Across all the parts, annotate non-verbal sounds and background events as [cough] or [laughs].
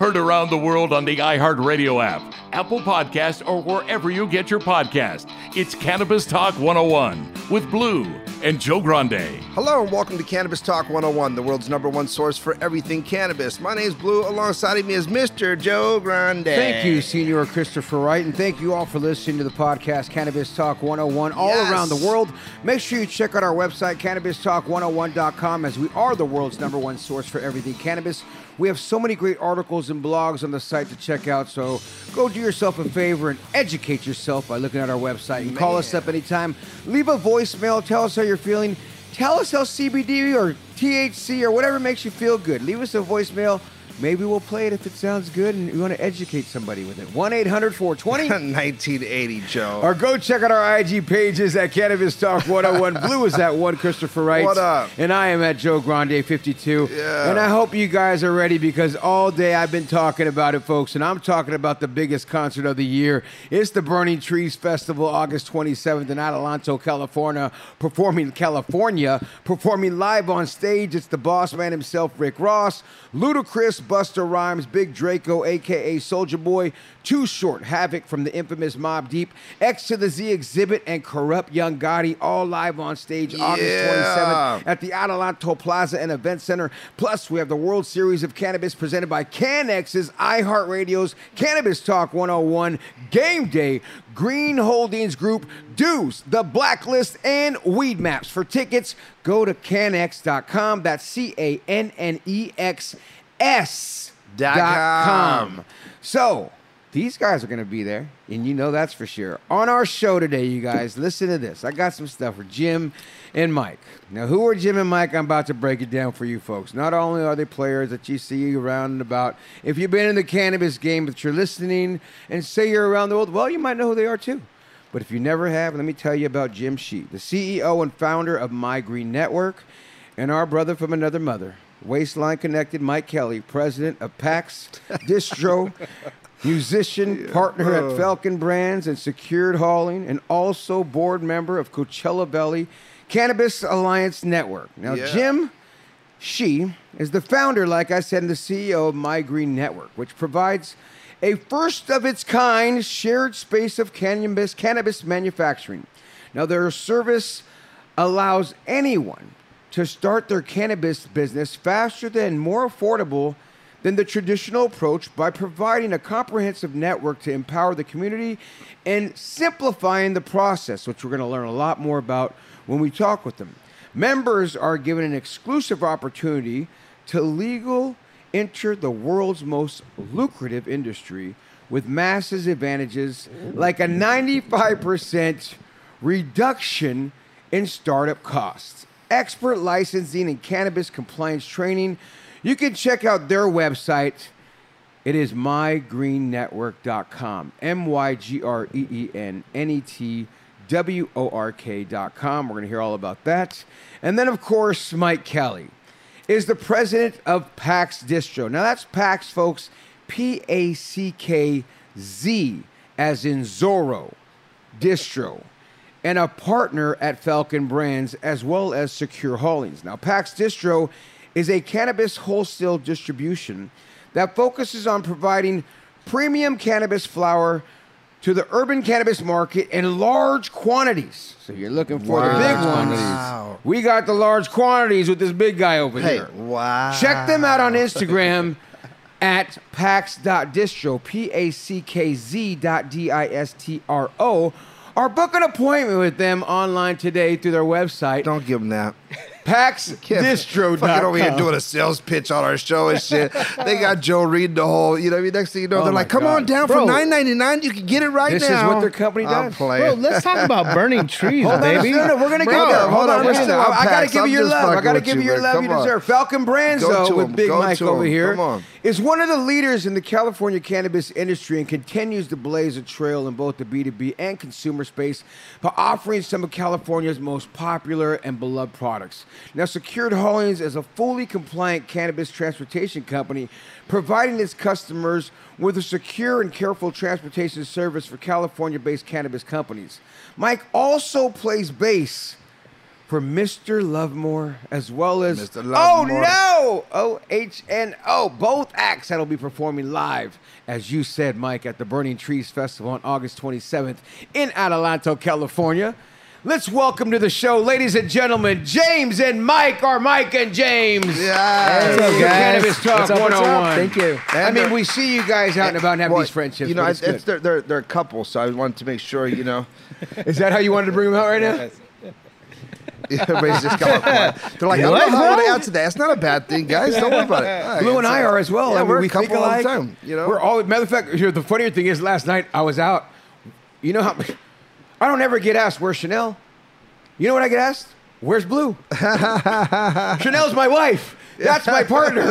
Heard around the world on the iHeartRadio app, Apple Podcast, or wherever you get your podcast. It's Cannabis Talk 101 with Blue and Joe Grande. Hello and welcome to Cannabis Talk 101, the world's number one source for everything cannabis. My name is Blue. Alongside of me is Mr. Joe Grande. Thank you, Senior Christopher Wright, and thank you all for listening to the podcast Cannabis Talk 101 all Yes. around the world. Make sure you check out our website, CannabisTalk101.com, as we are the world's number one source for everything cannabis. We have so many great articles and blogs on the site to check out, so go do yourself a favor and educate yourself by looking at our website. You can call us up anytime. Leave a voicemail. Tell us how you're feeling. Tell us how CBD or THC or whatever makes you feel good. Leave us a voicemail. Maybe we'll play it if it sounds good and you want to educate somebody with it. 1 800 420 1980, [laughs] Joe. or go check out our IG pages at Cannabis Talk 101. Blue is at one Christopher Wright. What up? And I am at Joe Grande 52. Yeah. And I hope you guys are ready because all day I've been talking about it, folks. And I'm talking about the biggest concert of the year. It's the Burning Trees Festival, August 27th in Adelanto, California. Performing California, performing live on stage. It's the boss man himself, Rick Ross, Ludacris, Busta Rhymes, Big Draco, aka Soulja Boy, Too Short, Havoc from the infamous Mobb Deep, X to the Z Xzibit, and Kurupt Young Gotti, all live on stage August 27th at the Adelanto Plaza and Event Center. Plus, we have the World Series of Cannabis presented by CanX's iHeartRadio's Cannabis Talk 101, Game Day, Green Holdings Group, Deuce, The Blacklist, and Weedmaps. For tickets, go to canx.com. That's C A N N E X S Dot dot com. com. So, these guys are going to be there, and you know that's for sure. On our show today, you guys, listen to this. I got some stuff for Jim and Mike. Now, who are Jim and Mike? I'm about to break it down for you folks. Not only are they players that you see around and about, if you've been in the cannabis game, but you're listening and say you're around the world, well, you might know who they are too. But if you never have, let me tell you about Jim Shee, the CEO and founder of My Green Network, and our brother from another mother, Waistline Connected Mike Kelly, president of Packz [laughs] Distro, musician, partner at uh. Falcon Brands and Secured Hauling, and also board member of Coachella Valley Cannabis Alliance Network. Now, Yeah. Jim Shee is the founder, like I said, and the CEO of My Green Network, which provides a first of its kind shared space of cannabis, cannabis manufacturing. Now, their service allows anyone to start their cannabis business faster than more affordable than the traditional approach by providing a comprehensive network to empower the community and simplifying the process, which we're going to learn a lot more about when we talk with them. Members are given an exclusive opportunity to legal enter the world's most lucrative industry with massive advantages like a 95% reduction in startup costs, expert licensing, and cannabis compliance training. You can check out their website. It is mygreennetwork.com. M Y G R E E N N E T W O R K.com. We're going to hear all about that. And then, of course, Mike Kelly is the president of Packz Distro. Now, that's Packz, folks. P A C K Z, as in Zorro, Distro, and a partner at Falcon Brands as well as Secure Haulings. Now, Packz Distro is a cannabis wholesale distribution that focuses on providing premium cannabis flower to the urban cannabis market in large quantities. So you're looking for the big ones. Wow. We got the large quantities with this big guy over Hey, here. wow. Check them out on Instagram [laughs] at packz.distro, P A C K Z dot D I S T R O, or book an appointment with them online today through their website, Don't give them that. packzdistro.com. Fucking over here doing a sales pitch on our show and shit. they [laughs] got Joe reading the whole, you know what I mean? Next thing you know, Oh they're like, come God. on down Bro. for nine ninety nine. You can get it right now. This is what their company does. Bro, let's talk about [laughs] burning trees, Hold on, baby. no, no, we're gonna Bro, get there. Hold, on, on, we're still I, I gotta give you your love. I gotta give you, you your love you deserve. Falcon Brands, though, with. Big Mike over here, on. is one of the leaders in the California cannabis industry and continues to blaze a trail in both the B2B and consumer space by offering some of California's most popular and beloved products. Now, Secured Haulings is a fully compliant cannabis transportation company providing its customers with a secure and careful transportation service for California based cannabis companies. Mike also plays bass for Mr. Lovemore as well as Mr. Oh Lovemore. no! O H N O. Both acts that'll be performing live, as you said, Mike, at the Burning Trees Festival on August 27th in Adelanto, California. Let's welcome to the show, ladies and gentlemen, James and Mike, or Mike and James. Yeah. What's up, Hey, guys? Cannabis Talk What's up, what's up? Oh Thank you. I mean, we see you guys out and about and have Well, these friendships. You know, it's, it's it's, they're, they're, they're a couple, so I wanted to make sure, you know. [laughs] Is that how you wanted to bring them out right now? [laughs] everybody's just come up. They're like, I don't What, know how I'm bro? going to answer that. It's not a bad thing, guys. Don't worry about it. All right, Blue and I are as well. Yeah, I mean, we're we a couple all the time. You know, we're all. Matter of fact, the funnier thing is, last night I was out. You know how? I don't ever get asked where's Chanel. You know what I get asked? Where's Blue? [laughs] Chanel's my wife. That's my partner.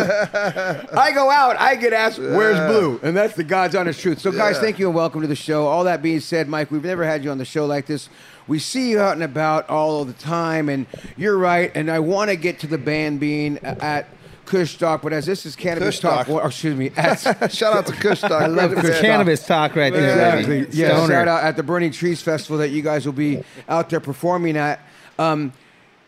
I go out, I get asked, where's Blue? And that's the God's honest truth. So, guys, Yeah. thank you and welcome to the show. All that being said, Mike, we've never had you on the show like this. We see you out and about all the time, and you're right. And I want to get to the band being at Kush Talk, but as this is Cannabis Kush Talk, Talk. or excuse me, at [laughs] shout out to Kush Talk. I love Great Kush. Cannabis talk right there. Exactly. baby. Yeah. Stoner. Shout out at the Burning Trees Festival that you guys will be out there performing at. Um,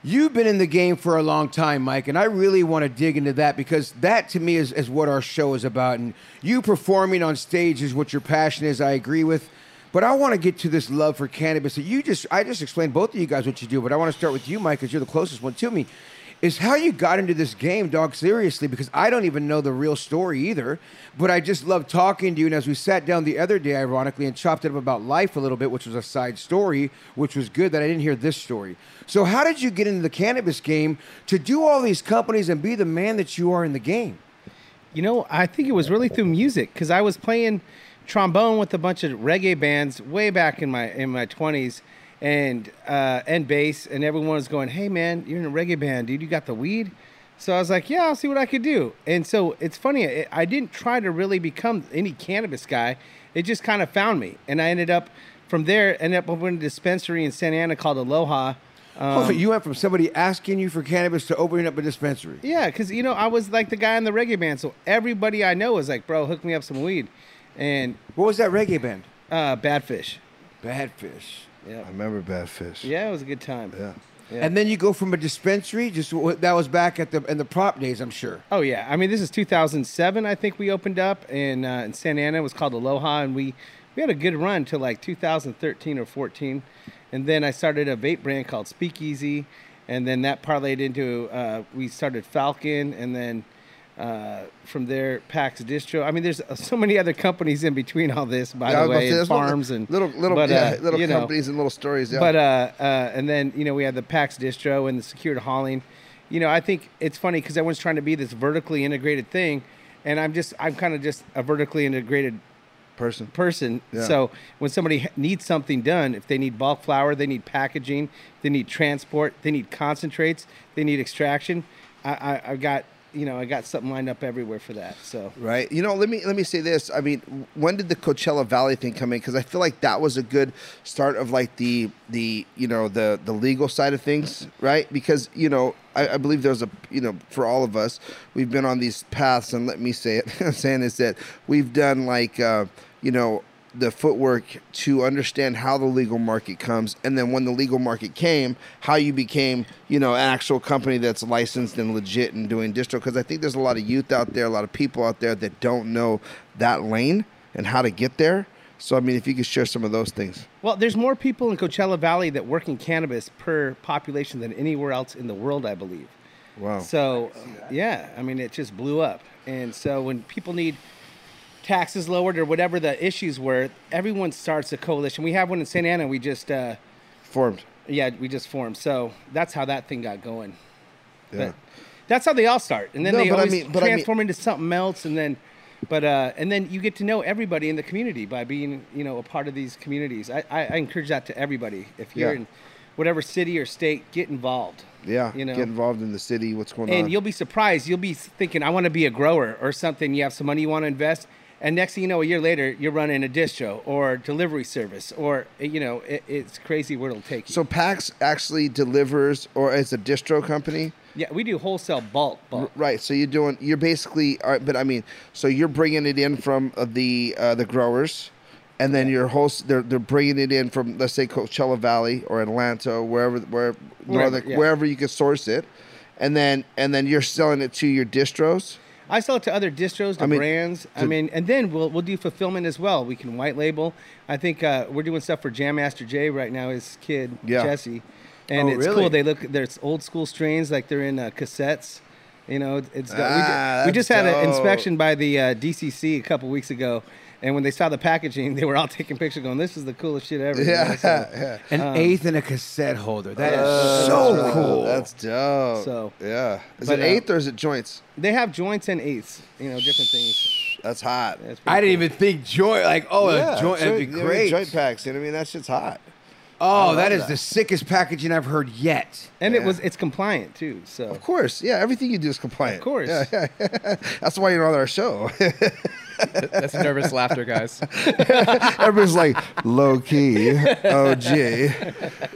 you've been in the game for a long time, Mike, and I really want to dig into that because that to me is, is what our show is about. And you performing on stage is what your passion is. I agree with. But I want to get to this love for cannabis that you just I just explained both of you guys what you do, but I want to start with you, Mike, because you're the closest one to me. Is how you got into this game, dog, seriously, because I don't even know the real story either. But I just love talking to you. And as we sat down the other day, ironically, and chopped it up about life a little bit, which was a side story, which was good that I didn't hear this story. So, how did you get into the cannabis game to do all these companies and be the man that you are in the game? You know, I think it was really through music because I was playing trombone with a bunch of reggae bands way back in my in my twenties, and uh, and bass, and everyone was going, "Hey, man, you're in a reggae band, dude. You got the weed." So I was like, "Yeah, I'll see what I could do." And so it's funny. I- I didn't try to really become any cannabis guy. It just kind of found me, and I ended up from there. Ended up opening a dispensary in Santa Ana called Aloha. oh, you went from somebody asking you for cannabis to opening up a dispensary. Yeah, because you know I was like the guy in the reggae band, so everybody I know was like, "Bro, hook me up some weed," and What was that reggae band? uh, Bad Fish. Badfish. Yeah, I remember Bad Fish. yeah, it was a good time. Yeah. Yeah. And then you go from a dispensary. Just that was back at the in the prop days, I'm sure. Oh yeah, I mean this is 2007. I think we opened up in uh, in Santa Ana. It was called Aloha, and we we had a good run till like 2013 or 14, and then I started a vape brand called Speakeasy, and then that parlayed into uh, we started Falcon, and then. Uh, from there, Packz Distro. I mean, there's [laughs] so many other companies in between all this, by Yeah, the was about to way, say, and there's little- farms and little little but, yeah, uh, little you know, companies and little stories. Yeah. but uh, uh, and then you know we had the Packz distro and the secured hauling. You know, I think it's funny because everyone's trying to be this vertically integrated thing, and I'm just I'm kind of just a vertically integrated Person. person. Yeah. So when somebody needs something done, if they need bulk flour, they need packaging, they need transport, they need concentrates, they need extraction. I, I, I've got you know I got something lined up everywhere for that. So Right. You know, let me let me say this. I mean, when did the Coachella Valley thing come in? Because I feel like that was a good start of like the the you know the the legal side of things, right? Because you know, I, I believe there's a you know for all of us, we've been on these paths, and let me say it. [laughs] I'm saying is that we've done like uh, you know the footwork to understand how the legal market comes and then when the legal market came how you became you know an actual company that's licensed and legit and doing distro because i think there's a lot of youth out there a lot of people out there that don't know that lane and how to get there so i mean if you could share some of those things Well, there's more people in Coachella Valley that work in cannabis per population than anywhere else in the world, I believe. wow So, yeah, I mean, it just blew up. And so when people need taxes lowered or whatever the issues were, everyone starts a coalition. We have one in Santa Ana. We just, uh, formed yeah, we just formed. So that's how that thing got going. yeah But that's how they all start, and then No, they but I mean- but I mean- transform into something else, and then, but uh, and then you get to know everybody in the community by being, you know, a part of these communities. I, I, I encourage that to everybody. If you're Yeah. in whatever city or state, get involved. yeah you know, get involved in the city what's going on and you'll be surprised. You'll be thinking, I want to be a grower or something. You have some money you want to invest, and next thing you know, a year later, you're running a distro or delivery service, or you know, it, it's crazy where it'll take you. so packz actually delivers or as a distro company yeah, we do wholesale bulk, bulk. Right. So you're doing. You're basically. all right, But I mean, so you're bringing it in from uh, the uh, the growers, and then your host. They're they're bringing it in from let's say Coachella Valley or Adelanto or wherever where Wherever, northern yeah. wherever you can source it, and then and then you're selling it to your distros. I sell it to other distros, to I mean, brands. I mean, and then we'll we'll do fulfillment as well. We can white label. I think uh, we're doing stuff for Jam Master Jay right now. His kid Yeah. Jesse, and Oh, it's really? cool. They look there's old school strains like they're in uh, cassettes. You know, it's dope. we, Ah, we just that's had an inspection by the uh, DCC a couple weeks ago, and when they saw the packaging, they were all [laughs] taking pictures, going, "This is the coolest shit ever." you know, Yeah. so- [laughs] yeah. An Um, eighth and a cassette holder. That is Uh, so that's really cool. That's dope. So- yeah. Is but, it uh, eighth or is it joints? They have joints and eighths, you know, different things. That's hot. That's pretty I didn't cool. even think joint. Like, oh, yeah, a joint. That'd be joint- I mean, great. joint packs. You know what I mean? That shit's hot. Oh, that is that. the sickest packaging I've heard yet. And it was it's compliant too. So Of course. Yeah. Everything you do is compliant. Of course. Yeah, yeah. [laughs] That's why you're on our show. [laughs] That's nervous laughter, guys. [laughs] Everybody's like low key, Oh gee,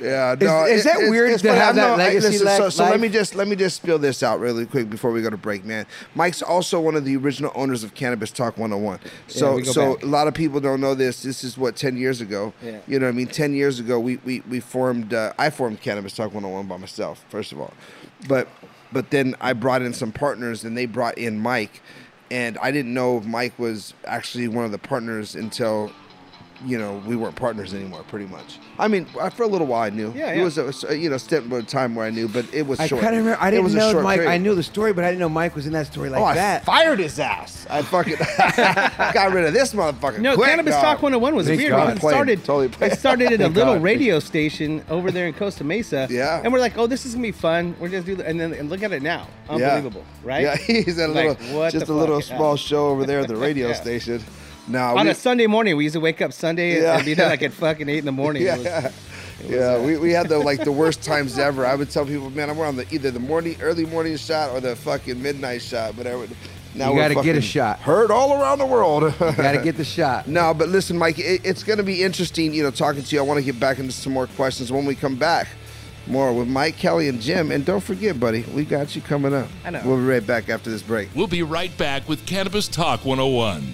Yeah, no. is that weird to funny. have I that know- legacy listen, so, li- so let me just let me just spill this out really quick before we go to break, man. Mike's also one of the original owners of Cannabis Talk 101. So we go so back. a lot of people don't know this. This is what 10 years ago. Yeah. You know what I mean? 10 years ago we we, we formed uh, I formed Cannabis Talk 101 by myself, first of all. But but then I brought in some partners and they brought in Mike and I didn't know if Mike was actually one of the partners until you know, we weren't partners anymore, pretty much. I mean, for a little while I knew. Yeah, yeah. It was a, you know, step of time where I knew, but it was I short. kind of remember. I didn't was know Mike. period. I knew the story, but I didn't know Mike was in that story like oh, that. I fired his ass. I fucking [laughs] got rid of this motherfucker. No, quick, Cannabis dog. Talk 101 was Thank weird. God. It Played. started, Totally played. it started at a little God. radio station over there in Costa Mesa. Yeah. And we're like, oh, this is going to be fun. We're just do that. And then and look at it now. Yeah. Unbelievable, right? Yeah, [laughs] he's at a Like, little, what just a little small Yeah. show over there at the [laughs] radio Yeah. station. Now, On we, a Sunday morning, we used to wake up Sunday Yeah. and be there like at [laughs] fucking 8 in the morning. It was- yeah, yeah, we, we had the like the worst times ever. I would tell people, man, I'm on the either the morning, early morning shot or the fucking midnight shot. But I would now You we're gotta get a shot. Heard all around the world. Got to get the shot. [laughs] No, but listen, Mike, it, it's going to be interesting, you know, talking to you. I want to get back into some more questions when we come back. More with Mike, Kelly, and Jim. And don't forget, buddy, we got you coming up. I know. We'll be right back after this break. We'll be right back with Cannabis Talk 101.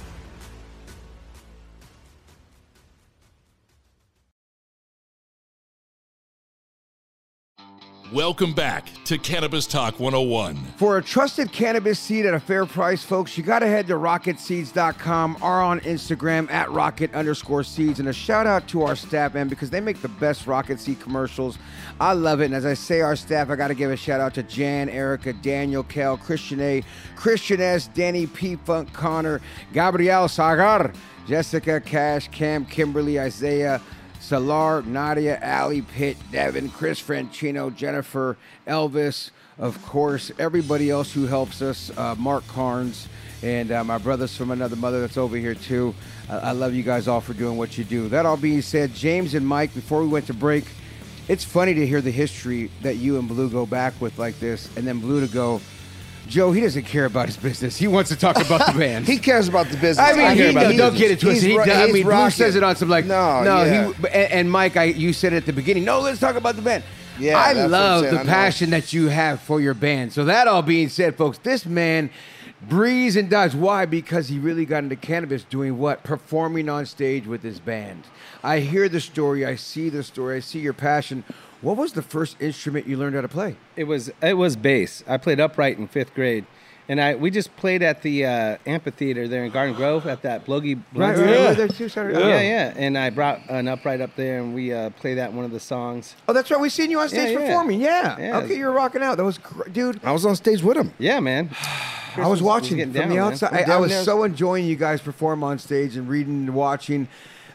Welcome back to Cannabis Talk 101. For a trusted cannabis seed at a fair price, folks, you got to head to rocketseeds.com or on Instagram at rocket underscore seeds. And a shout out to our staff, man, because they make the best rocket seed commercials. I love it. And as I say our staff, I got to give a shout out to Jan, Erica, Daniel, Kel, Christian A, Christian S, Danny P, Funk, Connor, Gabriel Sagar, Jessica, Cash, Cam, Kimberly, Isaiah, Salar, Nadia, Ali, Pitt, Devin, Chris Franchino, Jennifer, Elvis, of course, everybody else who helps us, uh, Mark Carnes, and uh, my brothers from another mother that's over here too. I-, I love you guys all for doing what you do. That all being said, James and Mike, before we went to break, it's funny to hear the history that you and Blue go back with like this, and then Blue to go, Joe, he doesn't care about his business. He wants to talk about the [laughs] band. he cares about the business. I mean, I he, care about no, don't business. get it twisted. He He's ro- I mean, Blue rocking. says it on some like No, no. yeah. He and, and Mike, I you said at the beginning. No, let's talk about the band. Yeah, I that's what I'm love the I passion that you have for your band. So that all being said, folks, this man breathes and dies. Why? Because he really got into cannabis doing what? Performing on stage with his band. I hear the story. I see the story. I see your passion. What was the first instrument you learned how to play? It was it was bass. I played upright in fifth grade, and I we just played at the uh, amphitheater there in Garden Grove at that Blogie. Right, Blogie- right, right there too, Saturday. Yeah, yeah. And I brought an upright up there, and we uh, played that one of the songs. Oh, that's right. We seen you on stage Yeah, yeah. performing. Yeah. Yeah. Okay, you were rocking out. That was, gr- dude. I was on stage with him. Yeah, man. [sighs] I was watching getting from down, the outside. I, I was there. so enjoying you guys perform on stage and reading and watching.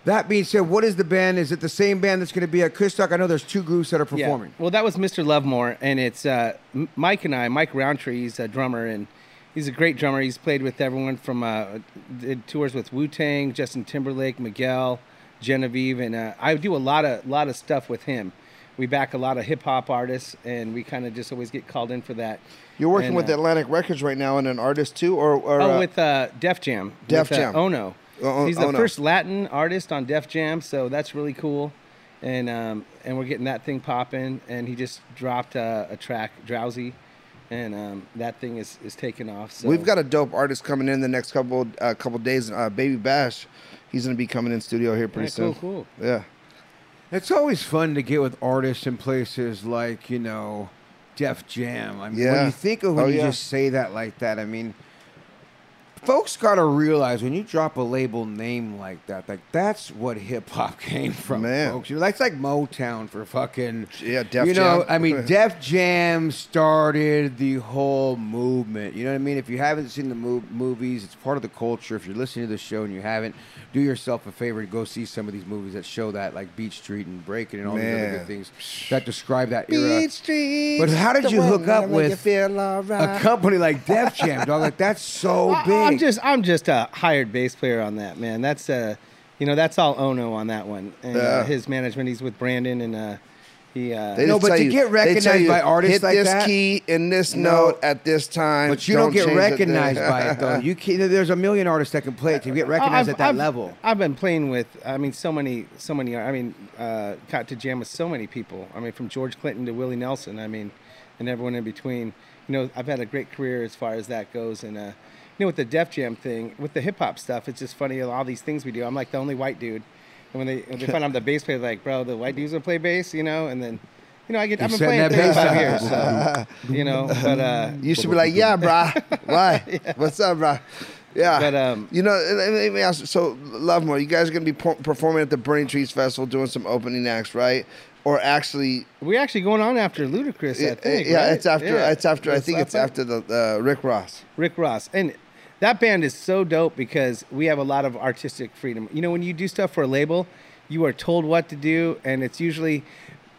That being said, what is the band? Is it the same band that's going to be at Kushstock? I know there's two groups that are performing. Yeah. performing. Well, that was Mr. Lovemore, and it's uh, Mike and I. Mike Roundtree, he's a drummer, and he's a great drummer. He's played with everyone from uh, did tours with Wu Tang, Justin Timberlake, Miguel, Genevieve, and uh, I do a lot of lot of stuff with him. We back a lot of hip hop artists, and we kind of just always get called in for that. You're working And, with uh, Atlantic Records right now and an artist too, or, or Oh, uh, with uh, Def Jam. Def with, uh, Jam. Ono. Oh, oh, He's the Ono. first Latin artist on Def Jam, so that's really cool. And um, and we're getting that thing popping. And he just dropped uh, a track, Drowsy, and um, that thing is, is taking off. So We've got a dope artist coming in the next couple uh, couple days. Uh, Baby Bash, he's gonna be coming in studio here pretty Yeah, cool, soon. cool. Yeah. It's always fun to get with artists in places like, you know, Def Jam. I mean, when you think of when Oh, you yeah. just say that like that, I mean, folks got to realize when you drop a label name like that, like that's what hip hop [laughs] came from, Man. folks. That's like Motown for fucking Yeah, Def You know, Jam. I mean, [laughs] Def Jam started the whole movement. You know what I mean? If you haven't seen the mov- movies, it's part of the culture. If you're listening to the show and you haven't, do yourself a favor and go see some of these movies that show that, like Beat Street and Breaking and all these other good things that describe that era. Beat Street. But how did you hook up that'll make you with right. a company like Def Jam, dog? Like that's so [laughs] big. I'm just I'm just a hired bass player on that man. That's uh, you know that's all Ono on that one and Yeah. uh, his management. He's with Brandon and uh, he. Uh, No, but to you- get recognized tell you, by artists hit like this that- key in this No. note at this time. But you don't, get change it recognized there. by it though. [laughs] You can, there's a million artists that can play it to get recognized I've- at that I've- level. I've been playing with, I mean, so many, so many. I mean, uh, got to jam with so many people. I mean, from George Clinton to Willie Nelson. I mean, and everyone in between. You know, I've had a great career as far as that goes. And uh, you know, with the Def Jam thing, with the hip hop stuff, it's just funny. All these things we do. I'm like the only white dude. And when they when they find I'm the bass player, they're like, bro, the white dudes gonna play bass, you know. And then, you know, I get. I've been playing that bass 35 up. years, so, [laughs] you know. But uh, You should be like, yeah, brah. [laughs] Why? What's up, brah? Yeah. But, um, you know, let me ask. So, Lovemore, you guys are gonna be performing at the Burning Trees Festival, doing some opening acts, right? Or actually, we're actually going on after Ludacris. I yeah, think. yeah, right? it's after. Yeah. It's after. I think it's after- after the uh, Rick Ross. Rick Ross. And that band is so dope because we have a lot of artistic freedom. You know, when you do stuff for a label, you are told what to do, and it's usually,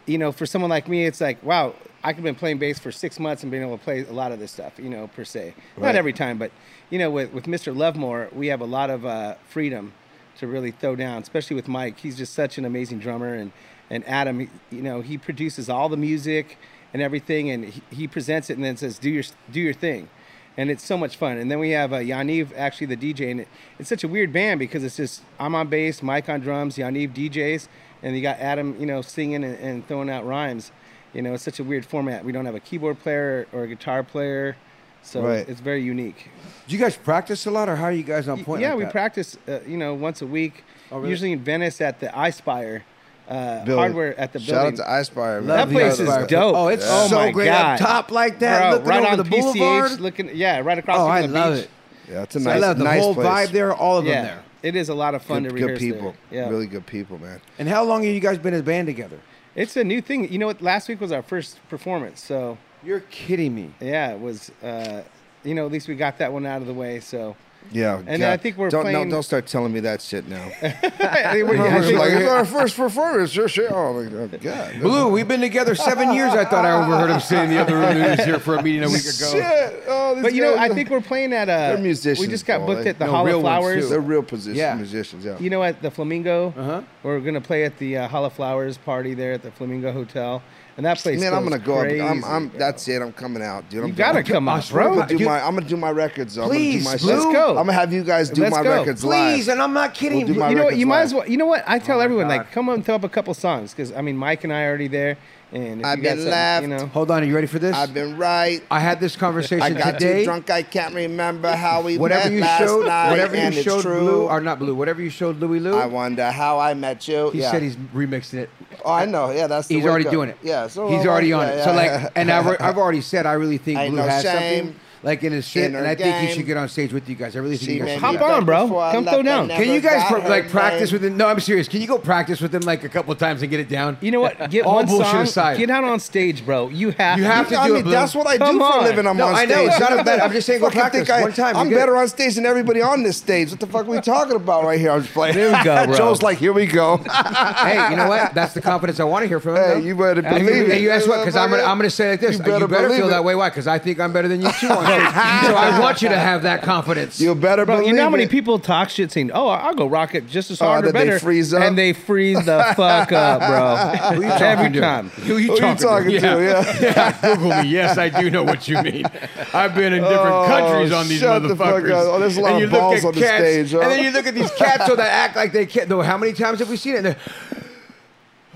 you know, for someone like me, it's like, wow, I could have been playing bass for six months and being able to play a lot of this stuff, you know, per se. Right. Not every time, but, you know, with, with Mr. Lovemore, we have a lot of uh, freedom to really throw down, especially with Mike. He's just such an amazing drummer, and and Adam, he- you know, he produces all the music and everything, and he, he presents it and then says, "Do your do your thing," and it's so much fun. And then we have uh, Yaniv, actually the DJ, and it, it's such a weird band because it's just I'm on bass, Mike on drums, Yaniv DJs, and you got Adam, you know, singing and, and throwing out rhymes. You know, it's such a weird format. We don't have a keyboard player or a guitar player, so Right. it's very unique. Do you guys practice a lot, or how are you guys on point? Yeah, like we that? practice, uh, you know, once a week. Oh, really? Usually in Venice at the iSpire uh, Building. hardware at the Shout building. out to Ispire. man. that Love the place is dope. Oh, it's oh so my great God. up top like that, Bro, looking right over on the PCH, boulevard. looking yeah, right across Oh, from I the love beach. it. Yeah, it's a So nice, I love the nice whole place. vibe there, all of Yeah, them there. it is a lot of fun Good, to good people. there. Yeah, Really good people, man. And how long have you guys been as a band together? it's a new thing. You know what? Last week was our first performance, so You're kidding me. yeah, it was. Uh, you know, at least we got that one out of the way. So Yeah. And God. I think we're don't, playing- No, don't start telling me that shit now. I think- I was like, it's our [laughs] first performance. Sure, sure. Oh, my God. God. Blue, we've been together seven years. I thought I overheard him say in the other room he was here for a meeting a week ago. Shit. Oh, this but you know, I think we're playing at a. They're musicians, We just got bro. booked They- at the No, Hall real of Flowers. too. they're real position, Yeah. musicians. Yeah. You know, at the Flamingo. Uh-huh. We're gonna play at the uh, Hall of Flowers party there at the Flamingo Hotel, and that place. Man, I'm gonna go. Crazy, up. I'm, I'm. That's it. I'm coming out, dude. I'm You gotta doing- come out, swear I'm bro. gonna do You- my. I'm gonna do my records. Though. Please, I'm gonna do my Blue. shit. go. I'm gonna have you guys do Let's my go. records Please, live. and I'm not kidding. We'll do my you know what? records You might as well. You know what? I tell oh my everyone like, come on and throw up a couple songs because I mean, Mike and I are already there, and I've been something, left. You know, Hold on, are you ready for this? I've been right. I had this conversation I got today. too drunk. I can't remember how we Whatever met you last showed, night, whatever you and it's showed true. Blue, or not Blue, whatever you showed Louis Lou, I wonder how I met you. he yeah. said he's remixing it. Oh, I know. Yeah, that's. The He's already doing it. Yeah. So he's already on yeah, it. So like, and I've, I've already said I really think Ain't Blue no has shame something like in his shit, in and her I think he should get on stage with you guys. I really think She you guys should. Hop me do that. on, bro. Come throw down. Can you guys got pro- like practice name. with him? No, I'm serious. Can you go practice with him like a couple times and get it down? you know what? Get All one bullshit song. aside. Get out on stage, bro. You have. You have to I do mean, it, that's what I Come do for a living. I'm No, on I stage. I know, it's not a bad- I'm just saying go [laughs] Fucking practice think I, one time, I'm better on stage than everybody on this stage. What the fuck are we talking about right here? I'm just playing. There we go, [laughs] bro. Joe's like, here we go. hey, you know what? That's the confidence I want to hear from him. Hey, you better believe you, it. and you guess what? Because I'm gonna, I'm gonna say like this. You You better better, believe feel that way. Why? Because I think I'm better than you too [laughs] on stage. [laughs] so I want you to have that confidence. You better Bro, believe you know how many it. people talk shit saying, "Oh, I'll go rock it just as Oh, hard or that they better," freeze up? and they freeze the fuck up, bro. [laughs] Who you Every talking to? time. Who you Who you talking, talking to? Yeah. [laughs] yeah. Google me. Yes, I do know what you mean. I've been in different Oh, countries on these shut the fuck motherfuckers. up. Oh, there's a lot and of you look balls at on the cats, stage, huh? And then you look at these cats so that act like they can't. Though, how many times have we seen it?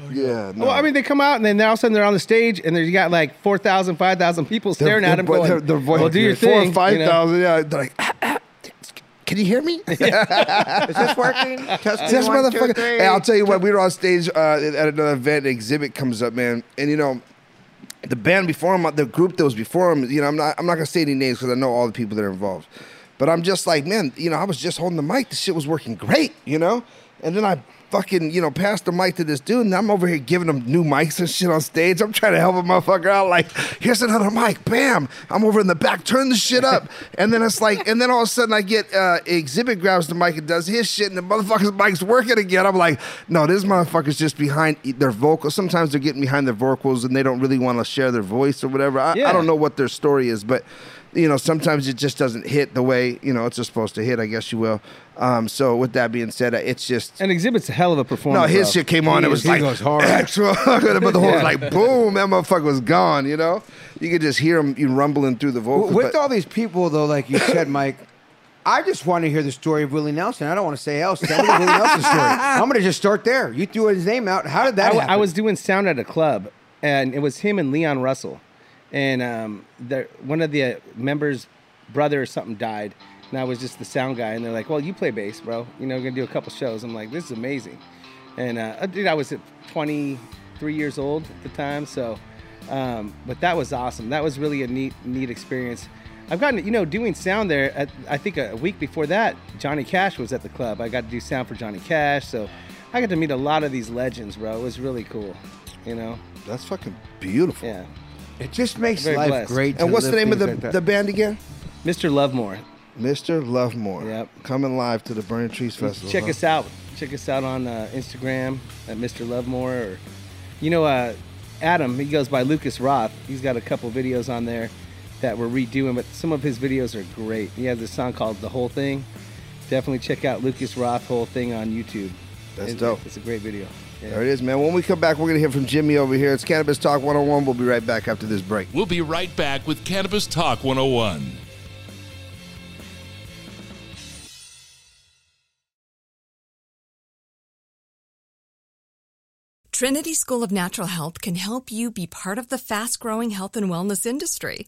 And they're- Yeah. No. Well, I mean, they come out and then all of a sudden they're on the stage and there's you got like 4,000, 5,000 people staring at them Their- going, their- their voice- well, do your four thing. or five you know? Yeah. They're like, "Ah, ah, can you hear me? [laughs] [laughs] Is this working? Testing this one, motherfucker. three. Hey, I'll tell you what. We were on stage uh, at another event. An Xzibit comes up, man, and you know, the band before him, the group that was before him. You know, I'm not. I'm not gonna say any names because I know all the people that are involved. But I'm just like, man, you know, I was just holding the mic. The shit was working great, you know. And then I fucking, you know, passed the mic to this dude, and I'm over here giving him new mics and shit on stage. I'm trying to help a motherfucker out. Like, here's another mic. Bam. I'm over in the back. Turn the shit up. [laughs] and then it's like, and then all of a sudden I get uh, Xzibit grabs the mic and does his shit, and the motherfucker's mic's working again. I'm like, no, this motherfucker's just behind their vocals. Sometimes they're getting behind their vocals and they don't really want to share their voice or whatever. I, I don't know what their story is, but you know, sometimes it just doesn't hit the way you know it's supposed to hit. I guess you will. Um, so with that being said, uh, it's just And Xzibit's a hell of a performance. no, his bro. shit came on. He It was like goes hard. extra, [laughs] but the whole Yeah. like boom, that motherfucker was gone. You know, you could just hear him you rumbling through the vocals. With but- all these people, though, like you said, Mike, I just want to hear the story of Willie Nelson. I don't want to say else. Tell me Willie Nelson story. I'm going to just start there. You threw his name out. How did that w- happen? I was doing sound at a club, and it was him and Leon Russell, and um, the, one of the uh, members' brother or something died, and I was just the sound guy, and they're like, "Well, you play bass, bro. You know, we're gonna do a couple shows." I'm like, "This is amazing," and uh, dude, I was at 23 years old at the time, so, um, but that was awesome. That was really a neat, neat experience. I've gotten, you know, doing sound there. At, I think a week before that, Johnny Cash was at the club. I got to do sound for Johnny Cash, so I got to meet a lot of these legends, bro. It was really cool, you know. that's fucking beautiful. Yeah, it just makes Very life blessed. great. to And what's the name of the, like the band again? Mr. Lovemore. Mr. Lovemore. Yep. Coming live to the Burning Trees Festival. Check huh? us out. Check us out on uh, Instagram at Mr. Lovemore, or you know, uh, Adam. He goes by Lucas Roth. He's got a couple videos on there that we're redoing, but some of his videos are great. He has this song called "The Whole Thing." Definitely check out Lucas Roth "Whole Thing" on YouTube. That's It- dope. It's a great video. Yeah. There it is, man. When we come back, we're gonna hear from Jimmy over here. It's Cannabis Talk 101. We'll be right back after this break. We'll be right back with Cannabis Talk 101. Trinity School of Natural Health can help you be part of the fast growing health and wellness industry.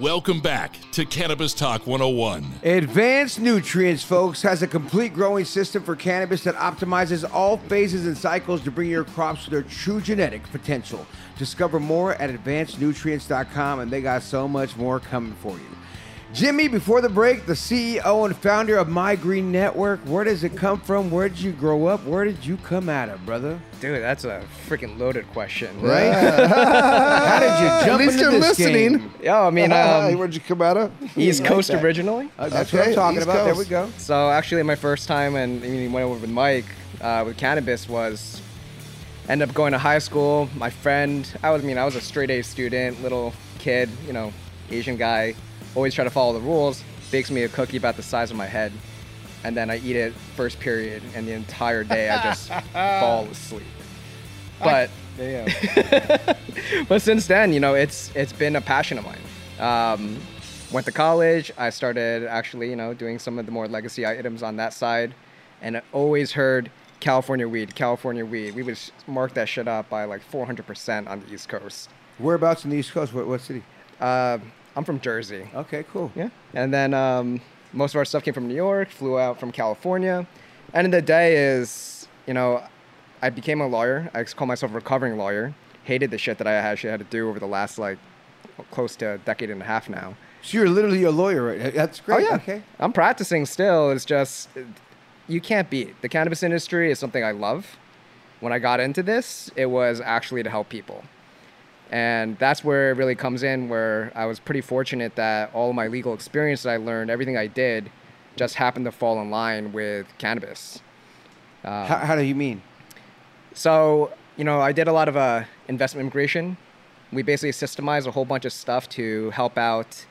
Welcome back to Cannabis Talk 101. Advanced Nutrients, folks, has a complete growing system for cannabis that optimizes all phases and cycles to bring your crops to their true genetic potential. Discover more at advancednutrients.com, and they got so much more coming for you. Jimmy, before the break, the CEO and founder of My Green Network. Where does it come from? Where did you grow up? Where did you come out of, brother? Dude, that's a freaking loaded question. Right? [laughs] How did you jump At least into you're this listening. game? Yo, I mean, [laughs] um, Where'd you come out of? East [laughs] like Coast that. originally. Uh, that's what I'm talking East about. There we go. So actually, my first time and I mean, went over with Mike uh, with cannabis was end up going to high school. My friend, I was, I mean, I was a straight A student, little kid, you know, Asian guy, always try to follow the rules. Bakes me a cookie about the size of my head, and then I eat it first period, and the entire day I just [laughs] fall asleep. But [laughs] but since then, you know, it's it's been a passion of mine. Um, went to college. I started actually, you know, doing some of the more legacy items on that side, and I always heard California weed, California weed. We would mark that shit up by like 400% on the East Coast. Whereabouts in the East Coast? What, what city? Uh, I'm from Jersey. Okay, cool. Yeah. And then um, most of our stuff came from New York, flew out from California. End of the day is, you know, I became a lawyer. I call myself a recovering lawyer. Hated the shit that I actually had to do over the last like close to a decade and a half now. So you're literally a lawyer, right? That's great. Oh yeah. Okay. I'm practicing still. It's just you can't beat the cannabis industry is something I love. When I got into this, it was actually to help people. And that's where it really comes in where I was pretty fortunate that all my legal experience that I learned, everything I did just happened to fall in line with cannabis. how, how do you mean? So, you know, I did a lot of uh, investment immigration. We basically systemized a whole bunch of stuff to help out,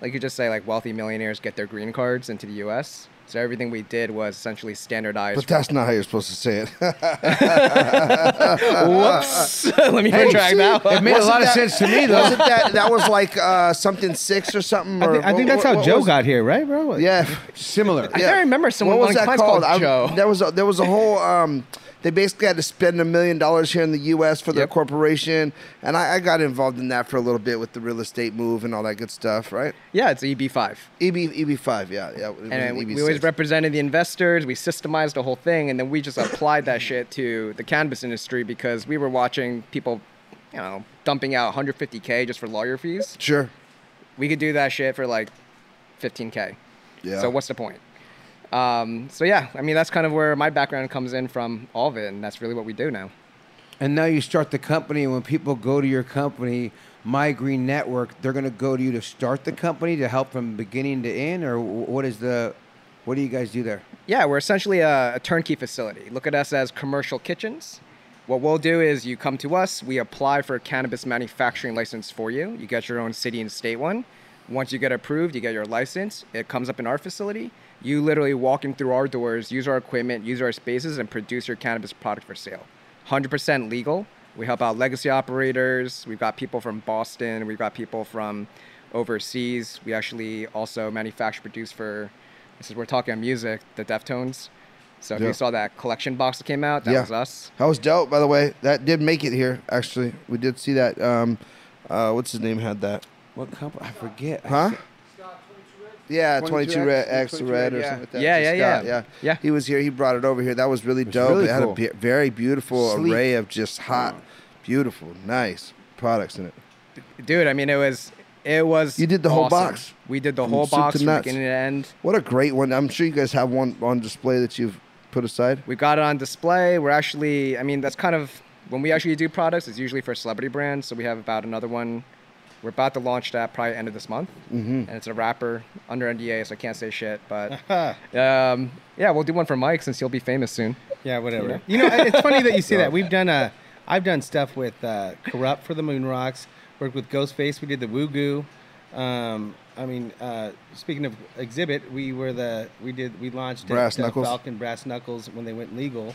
like you just say, like wealthy millionaires get their green cards into the U.S. So everything we did was essentially standardized. But that's not how you're supposed to say it. [laughs] Whoops! [laughs] Let me retract that. It made a Wasn't lot of that- sense to me, [laughs] though. Wasn't that that was like uh, something six or something? I think, I think what- that's how what Joe was- got here, right, bro? Yeah, Similar. I can't remember someone what was on that clients called? called I- Joe. there was a, there was a whole. Um, they basically had to spend a million dollars here in the U.S. for their Yep. corporation, and I, I got involved in that for a little bit with the real estate move and all that good stuff, right? Yeah, it's EB5. EB EB five, yeah, yeah. And we, we always represented the investors. We systemized the whole thing, and then we just applied that shit to the cannabis industry because we were watching people, you know, dumping out 150k just for lawyer fees. sure. We could do that shit for like 15k. Yeah. So what's the point? Um, so yeah, I mean that's kind of where my background comes in from all of it, and that's really what we do now. And now you start the company, and when people go to your company, My Green Network, they're going to go to you to start the company to help from beginning to end, or what is the, what do you guys do there? Yeah, we're essentially a, a turnkey facility. Look at us as commercial kitchens. What we'll do is you come to us, we apply for a cannabis manufacturing license for you. You get your own city and state one. Once you get approved, you get your license. It comes up in our facility. You literally walk in through our doors, use our equipment, use our spaces, and produce your cannabis product for sale. 100% legal. We help out legacy operators. We've got people from Boston. We've got people from overseas. We actually also manufacture, produce for, this is we're talking music, the Deftones. So if Yeah. you saw that collection box that came out, that Yeah. was us. That was dope, by the way. That did make it here. Actually, we did see that. Um, uh, what's his name had that? What company? I forget. Huh? said- Yeah, 22 22 red X, X 22 red or yeah. something like that. Yeah, yeah, Scott, yeah. yeah, Yeah. He was here. He brought it over here. That was really was dope. really it had cool. a be- very beautiful Sleek. array of just hot, beautiful, nice products in it. Dude, I mean, it was, it was. You did the whole box? We did the From whole box to from beginning to end. What a great one! I'm sure you guys have one on display that you've put aside. We got it on display. We're actually, I mean, that's kind of when we actually do products. It's usually for celebrity brands. So we have about another one. We're about to launch that probably end of this month, mm-hmm. and it's a rapper under NDA, so I can't say shit. But [laughs] um, yeah, we'll do one for Mike since he'll be famous soon. Yeah, whatever. You know, it's funny that you say [laughs] that. We've done uh, I've done stuff with uh, Kurupt for the Moon Rocks. Worked with Ghostface. We did the Woo Goo. Um, I mean, uh, speaking of Xzibit, we were the we did we launched Brass at, uh, Knuckles. Falcon Brass Knuckles when they went legal,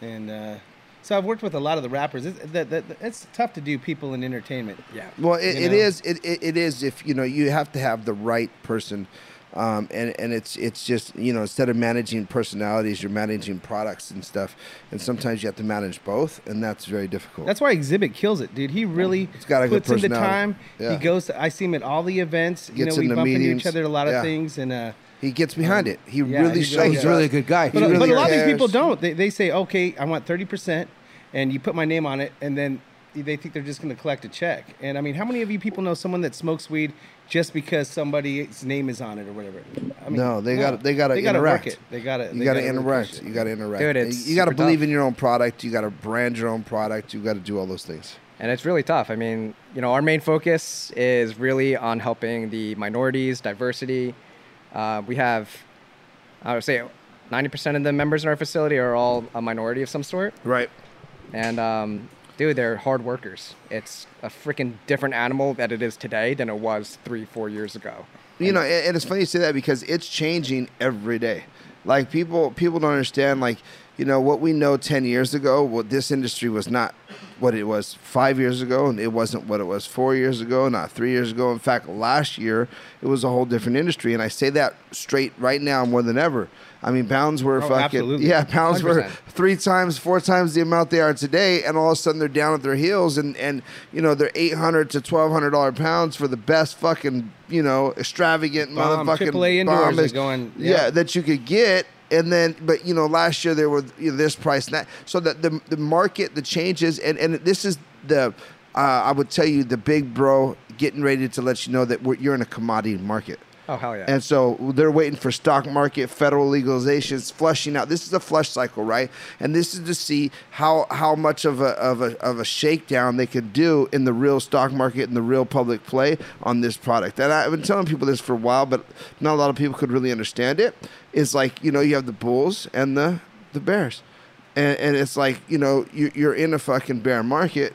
and uh, so I've worked with a lot of the rappers. It's, that, that, it's tough to do people in entertainment. Yeah. Well, it, You it know? is. It, it, it is. If you know, you have to have the right person Um, and, and it's it's just you know instead of managing personalities, you're managing products and stuff, and sometimes you have to manage both, and that's very difficult. That's why Xzibit kills it, dude. He really He's got a good puts in the time. Yeah. He goes. To, I see him at all the events. You Gets know, we in the bump into each other at a lot of Yeah. things, and uh, he gets behind it. He yeah, really he shows. really He's a really good guy. But, He but a lot of these people don't. They, they say, okay, I want 30%, and you put my name on it, and then they think they're just going to collect a check. And I mean, how many of you people know someone that smokes weed just because somebody's name is on it or whatever? I mean, No, they gotta- they gotta they gotta interact. it. They got to You got to interact. You got to interact. Dude, it's you got to believe tough. in your own product. You got to brand your own product. You got to do all those things. And it's really tough. I mean, you know, our main focus is really on helping the minorities, diversity. Uh, we have, I would say, 90% of the members in our facility are all a minority of some sort. Right. And, um, dude, they're hard workers. It's a freaking different animal that it is today than it was three, four years ago. You know, and, and it's funny you say that because it's changing every day. Like people, people don't understand. Like you know what we know ten years ago. Well, this industry was not what it was five years ago, and it wasn't what it was four years ago, not three years ago. In fact, last year it was a whole different industry, and I say that straight right now more than ever. I mean, pounds were Oh, fucking absolutely. yeah, pounds were 100%. three times, four times the amount they are today, and all of a sudden they're down at their heels, and and you know they're eight hundred to twelve hundred dollar pounds for the best fucking you know extravagant Bomb, motherfucking AAA bomb is- going- yeah. yeah. that you could get. And then, but you know, last year there were you know, this price and that. So that the the market, the changes, and and this is the, uh, I would tell you, the big bro getting ready to let you know that we're, you're in a commodity market. Oh, hell yeah. And so they're waiting for stock market, federal legalizations, flushing out. This is a flush cycle, right? And this is to see how how much of a of a of a shakedown they could do in the real stock market and the real public play on this product. And I've been telling people this for a while, but not a lot of people could really understand it. It's like you know you have the bulls and the the bears, and, and it's like you know you, you're in a fucking bear market.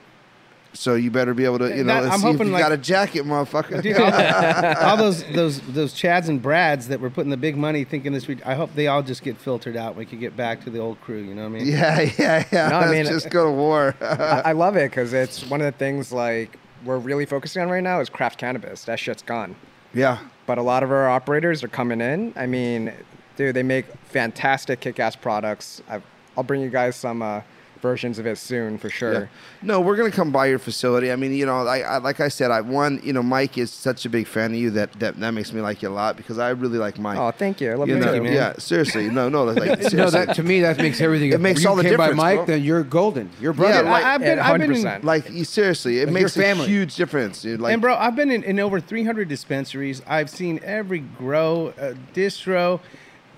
So you better be able to, you know, That- I'm see if hoping, you like- got a jacket, motherfucker. Dude, all, [laughs] all those those those Chads and Brads that were putting the big money thinking this week, I hope they all just get filtered out. We could get back to the old crew. You know what I mean? Yeah, [laughs] yeah, yeah. No, I mean- just go to war. [laughs] I, I love it because it's one of the things like we're really focusing on right now is craft cannabis. That shit's gone. yeah. But a lot of our operators are coming in. I mean, dude, they make fantastic kick-ass products. I've, I'll bring you guys some uh, versions of it soon for sure. Yeah. No, we're gonna come by your facility. I mean, you know, I, I like I said, I one, you know, Mike is such a big fan of you that that, that makes me like you a lot because I really like Mike. Oh, thank you. I love You you, know, too, man. yeah, seriously, no, no, like [laughs] seriously. No, that to me that makes everything. It makes you all the came by Mike, bro. then you're golden. You're brother. Yeah, like- I, have been, I've been in, like seriously, it Like makes a huge difference, dude. Like, and bro, I've been in, in over 300 dispensaries. I've seen every grow, uh, distro.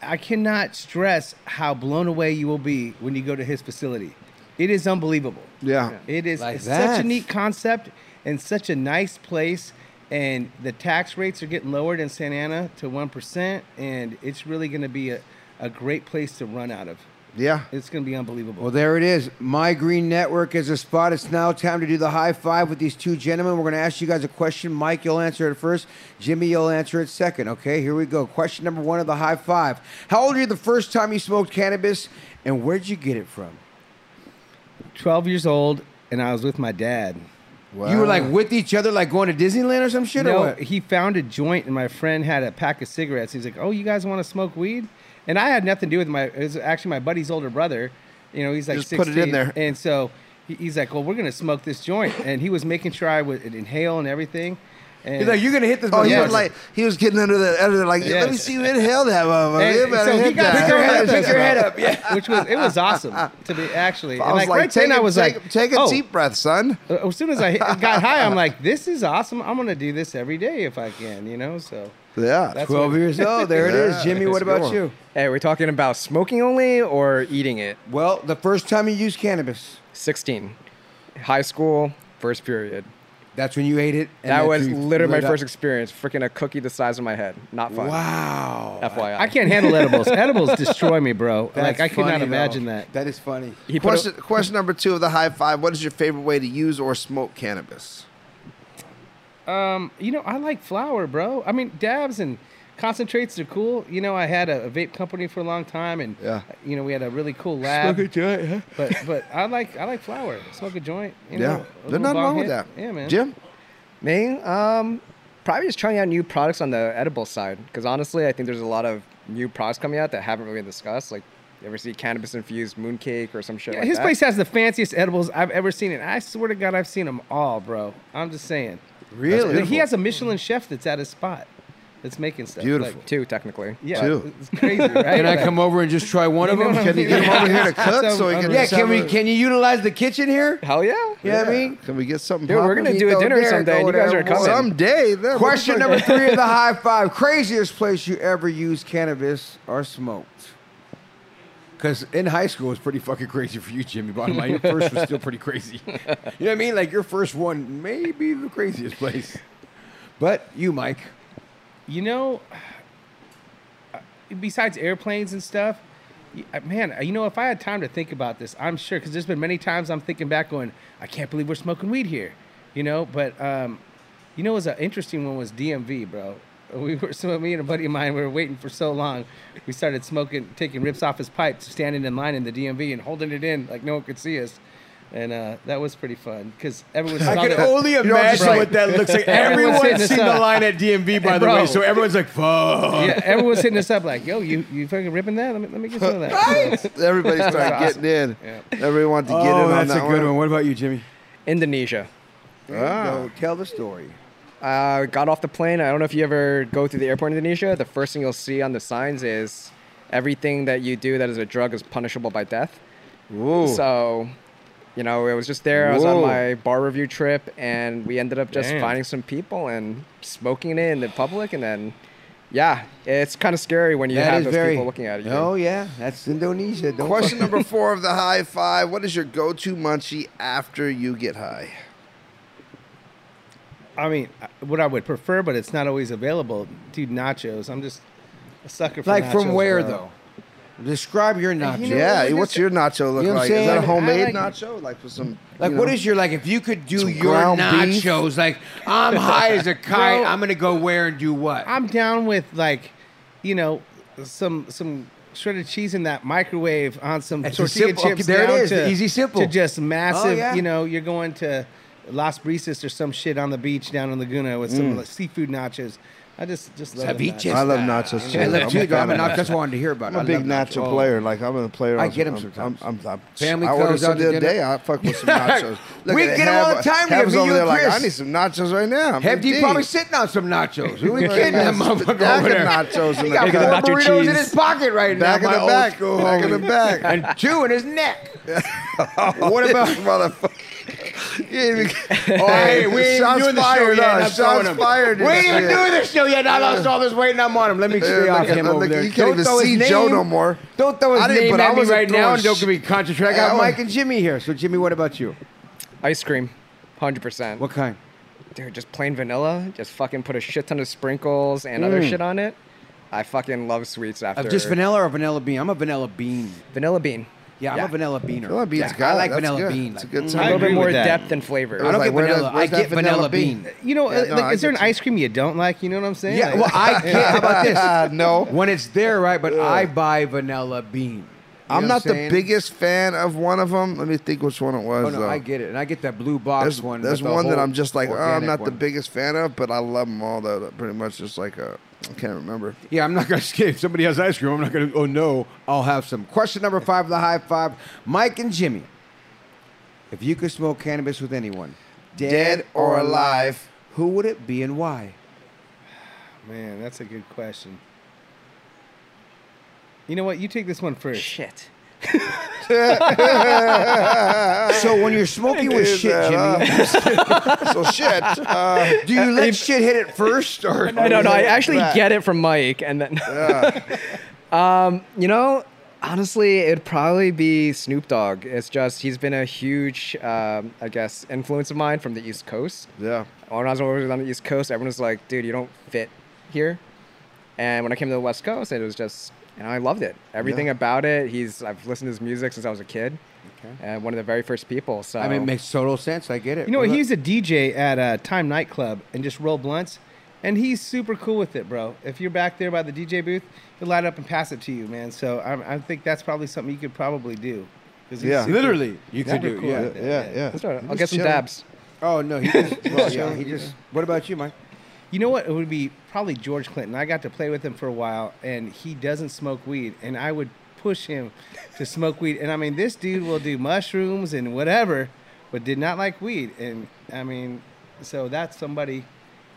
I cannot stress how blown away you will be when you go to his facility. It is unbelievable. yeah. It is Like such a neat concept and such a nice place. And the tax rates are getting lowered in Santa Ana to 1%. And it's really going to be a, a great place to run out of. yeah, It's going to be unbelievable. Well, there it is. My Green Network is a spot. It's now time to do the high five with these two gentlemen. We're going to ask you guys a question. Mike, you'll answer it first. Jimmy, you'll answer it second. Okay, here we go. Question number one of the high five. How old were you the first time you smoked cannabis, and where'd you get it from? 12 years old, and I was with my dad. You were like with each other, like going to Disneyland or some shit, or what? he found a joint, and my friend had a pack of cigarettes. He's like, "Oh, you guys want to smoke weed?" And I had nothing to do with my. It was actually my buddy's older brother. You know, he's like Just put it in there. And so he's like, "Well, we're gonna smoke this joint," and he was making sure I would inhale and everything. And He's like, you're gonna hit this. Oh, he motherfucker." was like he was getting under the under the, like. Let me Yes. see you inhale that motherfucker. And You so he hit got pick your head up, Pick your head up, yeah. which was it was awesome to be actually. I And was like, like, right take then, a, I was take, like, take a oh. deep breath, son. Uh, As soon as I hit, got high, I'm [laughs] like, "This is awesome. I'm gonna do this every day if I can." You know, so Yeah, That's Twelve what- years old. There it [laughs] is. Jimmy, what it's a good about you? Hey, we're we talking about smoking only or eating it? Well, the first time you used cannabis, 16. High school, first period. That's when you ate it. and that was literally my lit up. first experience. Freaking a cookie the size of my head. Not fun. Wow. FYI. I can't handle edibles. [laughs] edibles destroy me, bro. That's like I could not imagine though. that. That is funny. He put Question, question number two of the high five. What is your favorite way to use or smoke cannabis? Um, you know, I like flower, bro. I mean, dabs and concentrates are cool. You know, I had a, a vape company for a long time, and Yeah. you know, we had a really cool lab. Smoke a joint, huh? But but I like I like flower. Smoke a joint. You Yeah, know, a there's little nothing bong wrong with that. Yeah, man. Jim. Me, um, probably just trying out new products on the edible side. Because honestly, I think there's a lot of new products coming out that haven't really been discussed. Like, you ever see cannabis infused mooncake or some shit Yeah, like his that? place has the fanciest edibles I've ever seen, and I swear to God, I've seen them all, bro. I'm just saying. Really? He has a Michelin chef that's at his spot, that's making stuff. Beautiful. Like, Two, technically. yeah, Two. it's crazy, [laughs] right? Can I come over and just try one of them? Can you get him over here to [laughs] cook So so he can unreal. Yeah, can we? a- Can you utilize the kitchen here? Hell yeah. You know what I mean? Can we get something? Dude, we're gonna do a dinner there, someday, you guys are coming. Someday. Question number three of the high five: [laughs] craziest place you ever used cannabis or smoked? Because in high school, it's pretty fucking crazy for you, Jimmy. Bottom line, your first was still pretty crazy. You know what I mean? Like your first one may be the craziest place. But you, Mike, You know, [sighs] besides airplanes and stuff, uh, man, uh, you know, if I had time to think about this, I'm sure because there's been many times I'm thinking back, going, I can't believe we're smoking weed here, you know. But um, you know, it was an interesting one was DMV, bro. [laughs] We were so me and a buddy of mine we were waiting for so long. We started smoking, taking rips off his pipe, standing in line in the DMV and holding it in like no one could see us. And uh, that was pretty fun because everyone. [laughs] I saw can only imagine just what that looks like. [laughs] Everyone's Everyone's hitting us seen the line at DMV, by Hey, the way, so everyone's like, "Fuck." yeah, everyone's hitting us up like, "Yo, you you fucking ripping that? Let me let me get some of that." [laughs] Everybody started That's getting in. Yeah. Everybody wanted to get Oh, in on that's that a good one. What about you, Jimmy? Indonesia. Ah. Go tell the story. Uh, got off the plane. I don't know if you ever go through the airport in Indonesia. The first thing you'll see on the signs is everything that you do that is a drug is punishable by death. Ooh. So, you know, it was just there. I was on my bar review trip, and we ended up just Damn. finding some people and smoking it in the public, and then, yeah, it's kind of scary when you That have those very. people looking at you. Oh yeah, that's Indonesia. Don't Question number [laughs] four of the high five. What is your go-to munchie after you get high? I mean, uh, what I would prefer, but it's not always available. Dude, nachos. I'm just a sucker for Like nachos, from where bro. though? Describe your nacho. yeah, what's your nacho look You know like? I'm Is that a homemade like- nacho? Like with some Like, you what know? is your like? If you could do your ground beef? nachos, like I'm high as a [laughs] kite, Bro, I'm gonna go where and do what? I'm down with like, you know, some some shredded cheese in that microwave on some It's a tortilla simple- okay, chips. there it down is, To, easy, simple. To just oh, massive. yeah. You know, you're going to Las Brisas or some shit on the beach down in Laguna with some like, seafood nachos. I just just love them Ceviche. nachos. I love nachos too. I love too. I'm a of nach- nachos. That's what I wanted to hear about. I'm a I big nacho nachos. player. Like I'm a player. I on get 'em some- sometimes. I'm, I'm, I'm, Family I ordered comes some out the other day. I fuck with some [laughs] nachos. We at get 'em all the time Heb's together, me, over there and like Chris. I need some nachos right now. I'm Hefty probably sitting on some nachos. Who we [laughs] Right, kidding that motherfucker over there? nachos He got four burritos in his pocket right now. Back in the back. Back in the back. and two in his neck. [laughs] Oh, what about- motherfucker? You ain't even- Oh, hey, we ain't Shots doing the show yet. I'm shots him. fired We ain't even shit. doing this show yet. I lost all this weight and I'm on him. Let me stay Yeah, off look at- him over there. you can't even throw his see Joe name- no more. Don't throw his I name but I at me right now and don't sh- give me concentrate. I I got Mike and Jimmy here. So Jimmy, what about you? Ice cream, 100%. What kind? Dude, just plain vanilla. Just fucking put a shit ton of sprinkles and other Mm. shit on it. I fucking love sweets after. Of just vanilla or vanilla bean? I'm a vanilla bean. Vanilla bean. Yeah, I'm Yeah. a vanilla beaner. Vanilla bean's yeah, got I like That's vanilla good. bean. It's a good time. A I little bit more with depth and flavor. I don't like, get where that- vanilla. I get vanilla vanilla bean. bean? You know, Yeah, uh, no, like, I is there an you. ice cream you don't like? You know what I'm saying? Yeah, Like- well, I get. How about this? [laughs] no. When it's there, right? But I buy vanilla bean. You I'm not the biggest fan of one of them. Let me think which one it was. Oh no, though. I get it, and I get that blue box There's, one. there's with the one that I'm just like, oh, I'm organic not the biggest fan of, but I love them all. Though, pretty much just like a, I can't remember. Yeah, I'm not gonna [laughs] skip. If somebody has ice cream, I'm not gonna. Oh no, I'll have some. Question number five of the high five: Mike and Jimmy. If you could smoke cannabis with anyone, Dead or alive. who would it be and why? [sighs] Man, that's a good question. You know what? You take this one first. Shit. So when you're smoking with shit, that, Jimmy, [laughs] so shit. Uh, do you let shit hit it first, or No, no, no. I actually that. get it from Mike, and then, [laughs] um, you know, honestly, it'd probably be Snoop Dogg. It's just he's been a huge, um, I guess, influence of mine from the East Coast. yeah. When I was always on the East Coast, everyone was like, "Dude, you don't fit here." And when I came to the West Coast, it was just, you know, I loved it. Everything Yeah. about it. He's, I've listened to his music since I was a kid, and uh, one of the very first people. So I mean, it makes total sense. I get it. You know what? What He's a DJ at a Time nightclub and just roll blunts, and he's super cool with it, bro. If you're back there by the DJ booth, he'll light up and pass it to you, man. So I, I think that's probably something you could probably do. Yeah. super- literally, you could do. cool yeah. with it. Yeah, yeah. That's right. He I'll just get some chilling. dabs. Oh no, he just. Well, yeah, he [laughs] just. What about you, Mike? You know what? It would be probably George Clinton. I got to play with him for a while, and he doesn't smoke weed, and I would push him to smoke weed. And I mean, this dude will do mushrooms and whatever, but did not like weed. And I mean, so that's somebody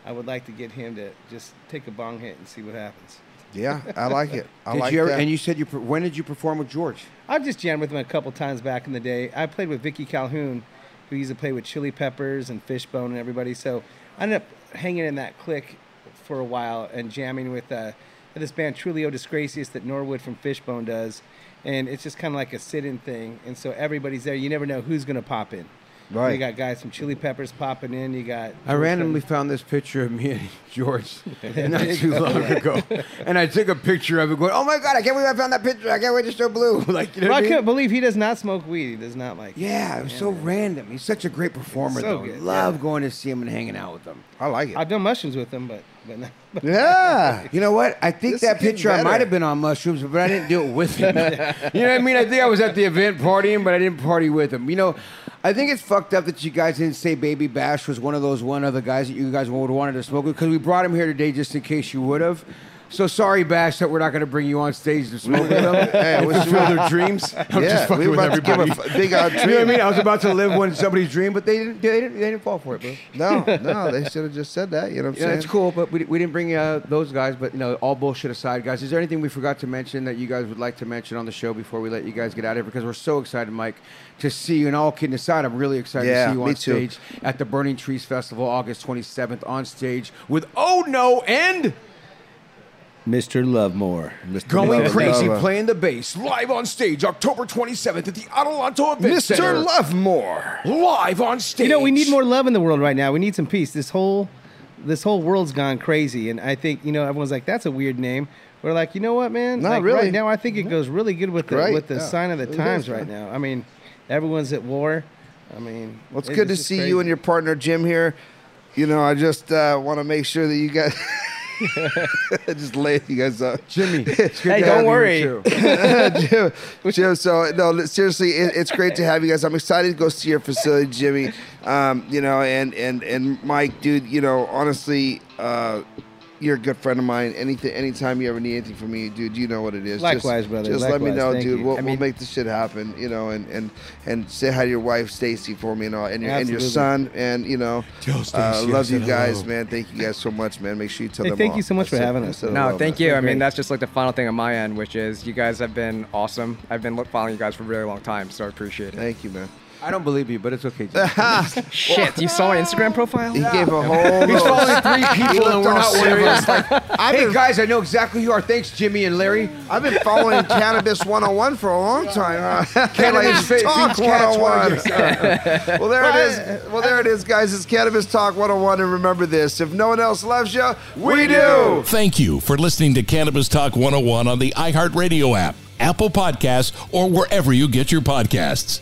I would like to get him to just take a bong hit and see what happens. Yeah, I like it. I Did like you ever, that. and you said you when did you perform with George? I've just jammed with him a couple times back in the day. I played with Vicky Calhoun, who used to play with Chili Peppers and Fishbone and everybody. So I ended up hanging in that clique for a while and jamming with uh, this band Trulio Disgracious that Norwood from Fishbone does. And it's just kind of like a sit-in thing. And so everybody's there. You never know who's going to pop in. Right. You got guys from Chili Peppers popping in. You got. I randomly found this picture of me and [laughs] George [laughs] not too long ago, and I took a picture of it, going, "Oh my god, I can't believe I found that picture! I can't wait to show Blue." [laughs] like, you know Well, I mean? couldn't believe he does not smoke weed. He does not like. Yeah, it was so random. He's such a great performer, So though. good, Love going to see him and hanging out with him. I like it. I've done mushrooms with him, but but, not, yeah. You know what? I think This that picture I might have been on mushrooms, but I didn't do it with him. [laughs] you know what I mean? I think I was at the event partying, but I didn't party with him. You know, I think it's fucked up that you guys didn't say Baby Bash was one of those one other guys that you guys would have wanted to smoke with because we brought him here today just in case you would have. So sorry, Bash, that we're not going to bring you on stage to smoke with them Hey, and wish you fulfill well. their [laughs] dreams. I'm yeah, just fucking we were with about to give everybody. a f- big out [laughs] You know what I mean? I was about to live one somebody's dream, but they didn't. They didn't. They didn't fall for it, bro. No, [laughs] no, they should have just said that. You know what I'm Yeah, saying? it's cool, but we, we didn't bring uh, those guys. But you know, all bullshit aside, guys, is there anything we forgot to mention that you guys would like to mention on the show before we let you guys get out of here? Because we're so excited, Mike, to see you. And all kidding aside, I'm really excited Yeah, to see you me on too. stage at the Burning Trees Festival, August 27th, on stage with Oh No and Mr. Lovemore. Mr. Going Love- Crazy, playing the bass live on stage, October 27th at the Adelanto Event Mr. Center. Lovemore. live on stage. You know, we need more love in the world right now. We need some peace. This whole this whole world's gone crazy, and I think you know everyone's like, "That's a weird name." We're like, you know what, man? Not like, really. Right now, I think it goes really good with the Great, with the yeah. sign of the It times is, right man. now. I mean, everyone's at war. I mean, Well, it's it- good to see crazy. you and your partner Jim here. You know, I just uh, want to make sure that you guys [laughs] [laughs] just lay you guys up. Jimmy. Hey, don't worry. [laughs] Jim, Jim, so no, seriously, it, it's great to have you guys. I'm excited to go see your facility, Jimmy. Um, you know, and and and Mike, dude. You know, honestly, uh, you're a good friend of mine. Anything, anytime you ever need anything from me, dude, you know what it is. Likewise, just, brother. Just let me know, Thank dude. you. We'll, I we'll make this shit happen. You know, and and and say hi to your wife, Stacy, for me, and all, and your and your son, and you know, Tell uh, I love you guys, hello. man. Thank you guys so much, man. Make sure you tell Hey, them. thank all. you so much I for said- having us. said No, hello, thank man. you. I mean, that's just like the final thing on my end, which is you guys have been awesome. I've been following you guys for a really long time, so I appreciate it. Thank you, man. I don't believe you, but it's okay. [laughs] Shit, you saw my Instagram profile? He gave a whole. He's little- following three people, and we're all not one of serious. them. I've hey been- guys, I know exactly who you are. Thanks, Jimmy and Larry. I've been following Cannabis 101 for a long time. Uh, Cannabis [laughs] like, fa- Talk feeds cats 101. well, there it is. Well, there it is, guys. It's Cannabis Talk 101. And remember this if no one else loves you, we do. Thank you for listening to Cannabis Talk 101 on the iHeartRadio app, Apple Podcasts, or wherever you get your podcasts.